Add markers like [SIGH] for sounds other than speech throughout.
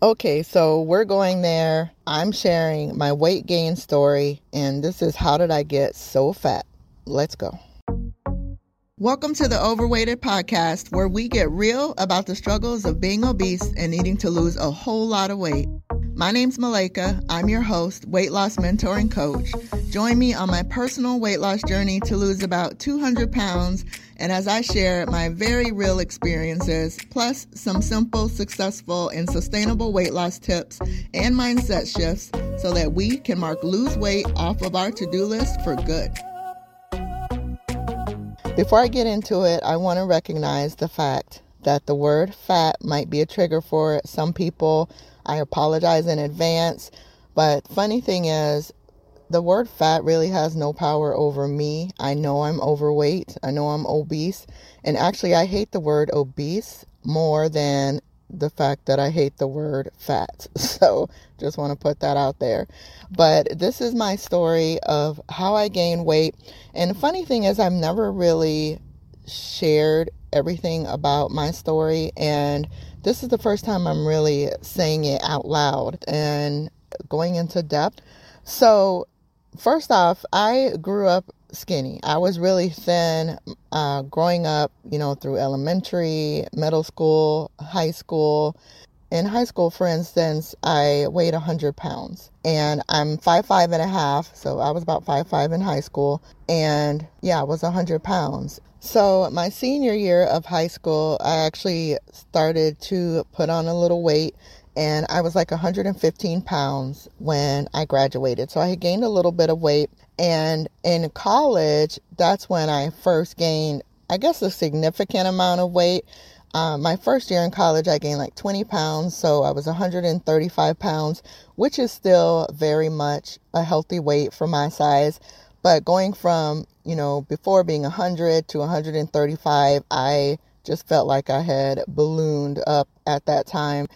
Okay, so we're going there. I'm sharing my weight gain story, and this is how did I get so fat? Let's go. Welcome to the Overweighted Podcast, where we get real about the struggles of being obese and needing to lose a whole lot of weight. My name's Malaika. I'm your host, weight loss mentor, and coach. Join me on my personal weight loss journey to lose about 200 pounds, and as I share my very real experiences, plus some simple, successful, and sustainable weight loss tips and mindset shifts so that we can mark lose weight off of our to do list for good. Before I get into it, I want to recognize the fact that the word fat might be a trigger for some people. I apologize in advance. But funny thing is, the word fat really has no power over me. I know I'm overweight. I know I'm obese. And actually, I hate the word obese more than the fact that I hate the word fat. [LAUGHS] So just want to put that out there. But this is my story of how I gained weight. And the funny thing is, I've never really shared everything about my story. And this is the first time I'm really saying it out loud and going into depth. So, first off, I grew up skinny. I was really thin uh, growing up, you know, through elementary, middle school, high school. In high school, for instance, I weighed 100 pounds and I'm five five and a half, so I was about five five in high school, and yeah, I was 100 pounds. So, my senior year of high school, I actually started to put on a little weight and I was like 115 pounds when I graduated. So I had gained a little bit of weight. And in college, that's when I first gained, I guess, a significant amount of weight. Uh, my first year in college, I gained like 20 pounds. So I was 135 pounds, which is still very much a healthy weight for my size. But going from, you know, before being 100 to 135, I just felt like I had ballooned up at that time.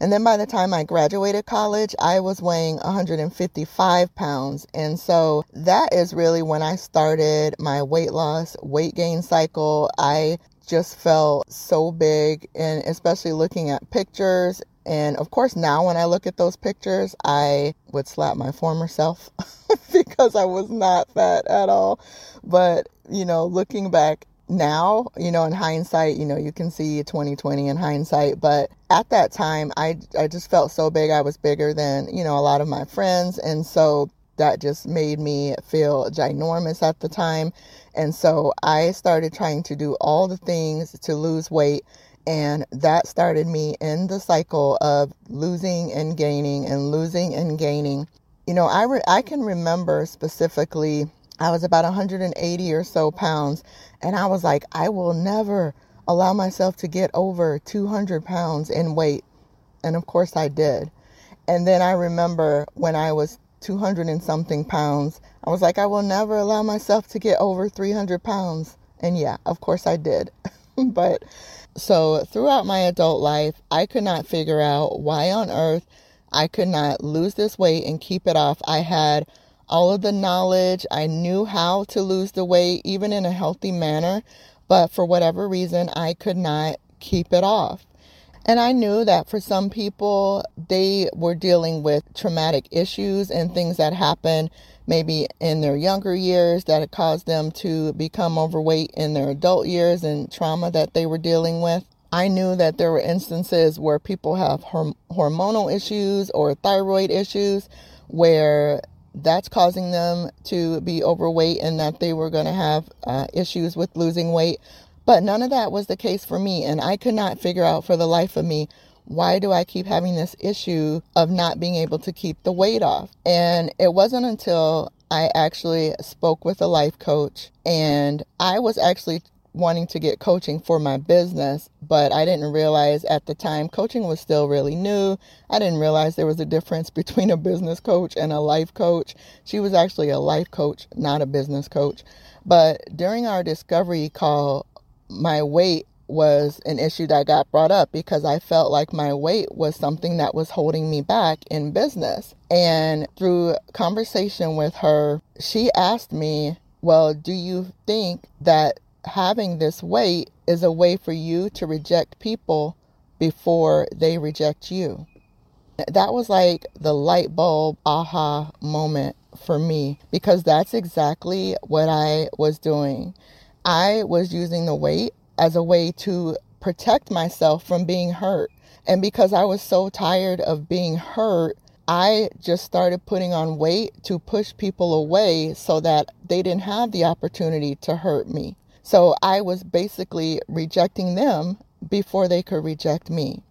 And then by the time I graduated college, I was weighing 155 pounds. And so that is really when I started my weight loss, weight gain cycle. I just felt so big, and especially looking at pictures. And of course, now when I look at those pictures, I would slap my former self [LAUGHS] because I was not fat at all. But, you know, looking back, now, you know, in hindsight, you know, you can see 2020 in hindsight, but at that time, I, I just felt so big. I was bigger than, you know, a lot of my friends. And so that just made me feel ginormous at the time. And so I started trying to do all the things to lose weight. And that started me in the cycle of losing and gaining and losing and gaining. You know, I, re- I can remember specifically I was about 180 or so pounds. And I was like, I will never allow myself to get over 200 pounds in weight. And of course I did. And then I remember when I was 200 and something pounds, I was like, I will never allow myself to get over 300 pounds. And yeah, of course I did. [LAUGHS] but so throughout my adult life, I could not figure out why on earth I could not lose this weight and keep it off. I had all of the knowledge. I knew how to lose the weight, even in a healthy manner. But for whatever reason, I could not keep it off. And I knew that for some people, they were dealing with traumatic issues and things that happened maybe in their younger years that caused them to become overweight in their adult years and trauma that they were dealing with. I knew that there were instances where people have hormonal issues or thyroid issues where that's causing them to be overweight and that they were going to have uh, issues with losing weight. But none of that was the case for me. And I could not figure out for the life of me why do I keep having this issue of not being able to keep the weight off? And it wasn't until I actually spoke with a life coach and I was actually wanting to get coaching for my business, but I didn't realize at the time coaching was still really new. I didn't realize there was a difference [LAUGHS] between a business coach and a life coach. She was actually a life coach, not a business coach. But during our discovery call, my weight was an issue that got brought up because I felt like my weight was something that was holding me back in business. And through conversation with her, she asked me, Well, do you think that having this weight is a way for you to reject people before they reject you. That was like the light bulb aha moment for me because that's exactly what I was doing. I was using the weight as a way to protect myself from being hurt. And because I was so tired of being hurt, I just started putting on weight to push people away so that they didn't have the opportunity to hurt me. So I was basically rejecting them before they could reject me.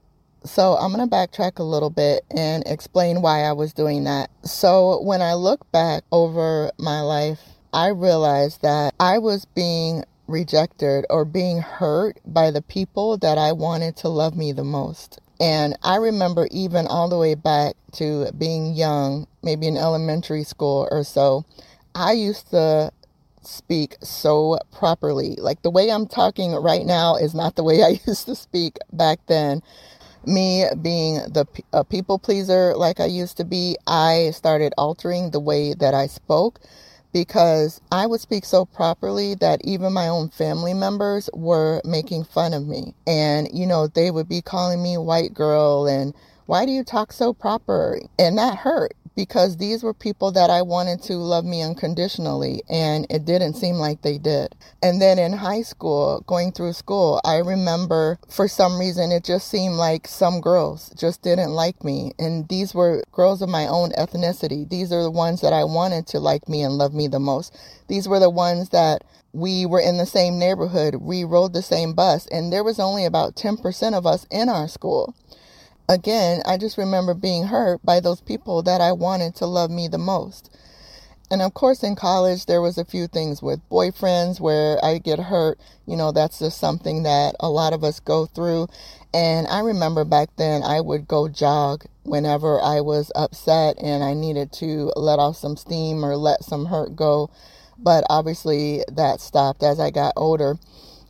So I'm going to backtrack a little bit and explain why I was doing that. So when I look back over my life, I realized that I was being rejected or being hurt by the people that I wanted to love me the most. And I remember even all the way back to being young, maybe in elementary school or so, I used to speak so properly. Like the way I'm talking right now is not the way [LAUGHS] I used to speak back then me being the a people pleaser like I used to be, I started altering the way that I spoke because I would speak so properly that even my own family members were making fun of me. And, you know, they would be calling me white girl and why do you talk so proper? And that hurt because these were people that I wanted to love me unconditionally, and it didn't seem like they did. And then in high school, going through school, I remember for some reason it just seemed like some girls just didn't like me. And these were girls of my own ethnicity. These are the ones that I wanted to like me and love me the most. These were the ones that we were in the same neighborhood, we rode the same bus, and there was only about 10% of us in our school again, I just remember being hurt by those people that I wanted to love me the most. And of course, in college, there was a few things with boyfriends where I get hurt. You know, that's just something that a lot of us go through. And I remember back then, I would go jog whenever I was upset and I needed to let off some steam or let some hurt go. But obviously, that stopped as I got older.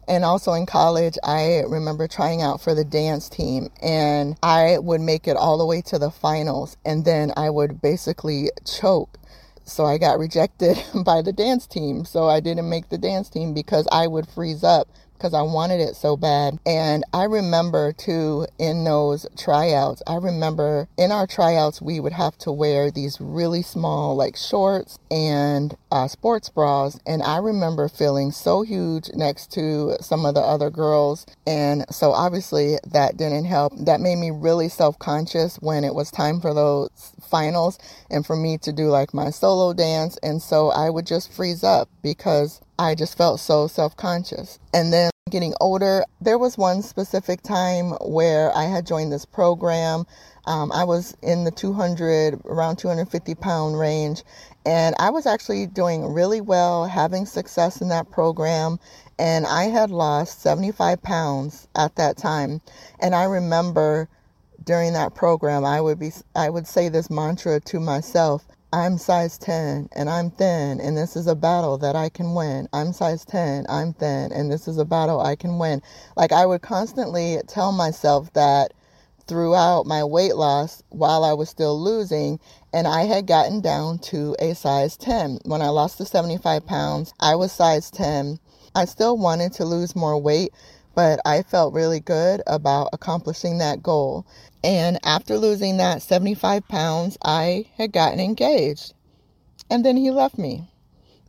And also in college, I remember trying out for the dance team and I would make it all the way to the finals and then I would basically choke. So I got rejected [LAUGHS] by the dance team. So I didn't make the dance team because I would freeze up because I wanted it so bad. And I remember too in those tryouts, I remember in our tryouts, we would have to wear these really small, like shorts and uh, sports bras. And I remember feeling so huge next to some of the other girls. And so obviously that didn't help. That made me really self conscious when it was time for those finals and for me to do like my solo dance. And so I would just freeze up because I just felt so self conscious. And then getting older, there was one specific time where I had joined this program. Um, I was in the 200, around 250 pound range, and I was actually doing really well, having success in that program. And I had lost 75 pounds at that time. And I remember during that program, I would be, I would say this mantra to myself I'm size 10 and I'm thin and this is a battle that I can win. I'm size 10, I'm thin and this is a battle I can win. Like I would constantly tell myself that throughout my weight loss while I was still losing and I had gotten down to a size 10. When I lost the 75 pounds, I was size 10. I still wanted to lose more weight, but I felt really good about accomplishing that goal. And after losing that 75 pounds, I had gotten engaged. And then he left me.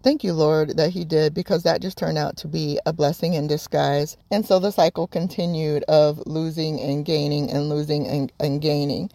Thank you, Lord, that he did because that just turned out to be a blessing in disguise. And so the cycle continued of losing and gaining and losing and, and gaining.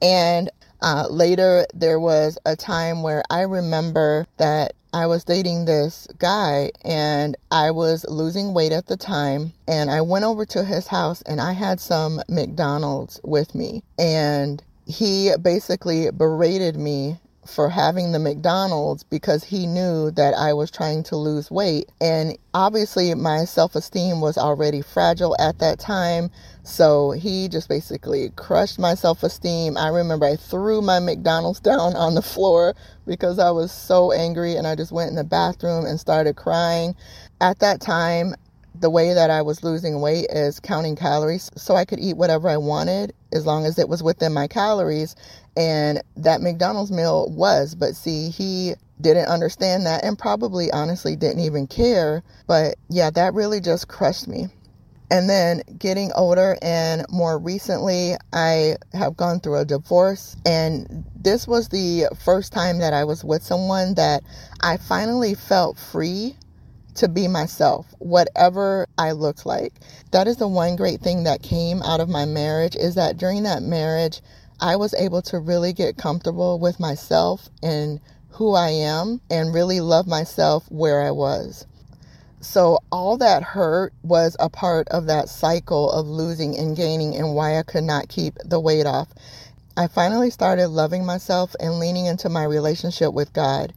And uh, later, there was a time where I remember that I was dating this guy and I was losing weight at the time. And I went over to his house and I had some McDonald's with me. And he basically berated me for having the McDonald's because he knew that I was trying to lose weight. And obviously, my self esteem was already fragile at that time. So he just basically crushed my self esteem. I remember I threw my McDonald's [LAUGHS] down on the floor because I was so angry and I just went in the bathroom and started crying. At that time, the way that I was losing weight is counting calories so I could eat whatever I wanted as long as it was within my calories. And that McDonald's meal was, but see, he didn't understand that and probably honestly didn't even care. But yeah, that really just crushed me. And then getting older, and more recently, I have gone through a divorce. And this was the first time that I was with someone that I finally felt free to be myself, whatever I looked like. That is the one great thing that came out of my marriage is that during that marriage, I was able to really get comfortable with myself and who I am and really love myself where I was. So, all that hurt was a part of that cycle of losing and gaining, and why I could not keep the weight off. I finally started loving myself and leaning into my relationship with God.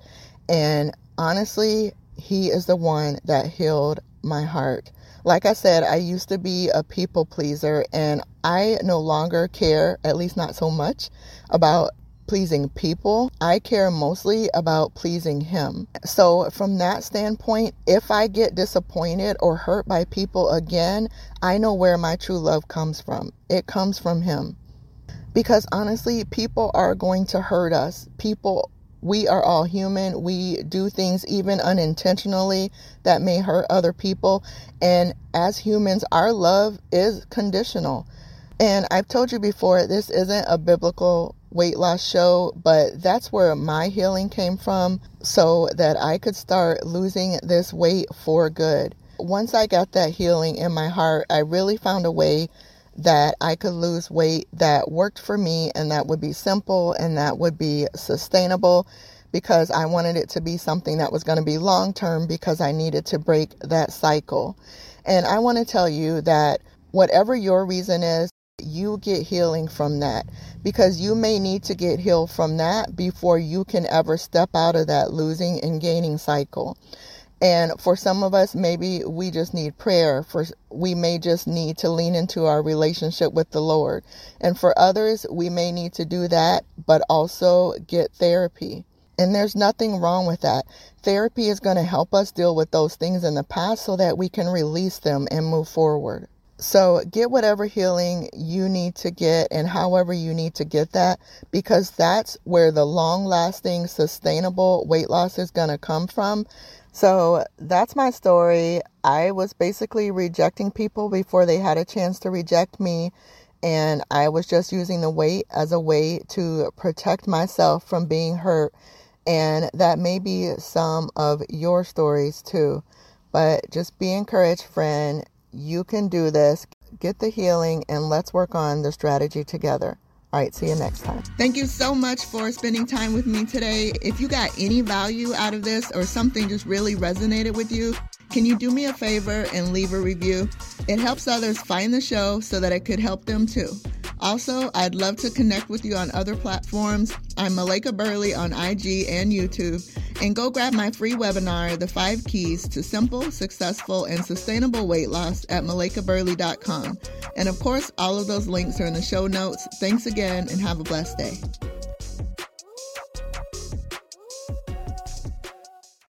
And honestly, He is the one that healed my heart. Like I said, I used to be a people pleaser, and I no longer care, at least not so much, about pleasing people. I care mostly about pleasing Him. So, from that standpoint, if I get disappointed or hurt by people again, I know where my true love comes from. It comes from Him. Because honestly, people are going to hurt us. People we are all human. We do things even unintentionally that may hurt other people. And as humans, our love is conditional. And I've told you before, this isn't a biblical weight loss show, but that's where my healing came from so that I could start losing this weight for good. Once I got that healing in my heart, I really found a way that I could lose weight that worked for me and that would be simple and that would be sustainable because I wanted it to be something that was going to be long term because I needed to break that cycle. And I want to tell you that whatever your reason is, you get healing from that because you may need to get healed from that before you can ever step out of that losing and gaining cycle. And for some of us, maybe we just need prayer. For we may just need to lean into our relationship with the Lord. And for others, we may need to do that, but also get therapy. And there's nothing wrong with that. Therapy is going to help us deal with those things in the past so that we can release them and move forward. So get whatever healing you need to get and however you need to get that because that's where the long lasting, sustainable weight loss is going to come from. So that's my story. I was basically rejecting people before they had a chance to reject me. And I was just using the weight as a way to protect myself from being hurt. And that may be some of your stories too. But just be encouraged, friend. You can do this. Get the healing and let's work on the strategy together. All right, see you next time. Thank you so much for spending time with me today. If you got any value out of this or something just really resonated with you, can you do me a favor and leave a review? It helps others find the show so that it could help them too. Also, I'd love to connect with you on other platforms. I'm Malaika Burley on IG and YouTube. And go grab my free webinar, The Five Keys to Simple, Successful, and Sustainable Weight Loss at malaikaburley.com. And of course, all of those links are in the show notes. Thanks again and have a blessed day.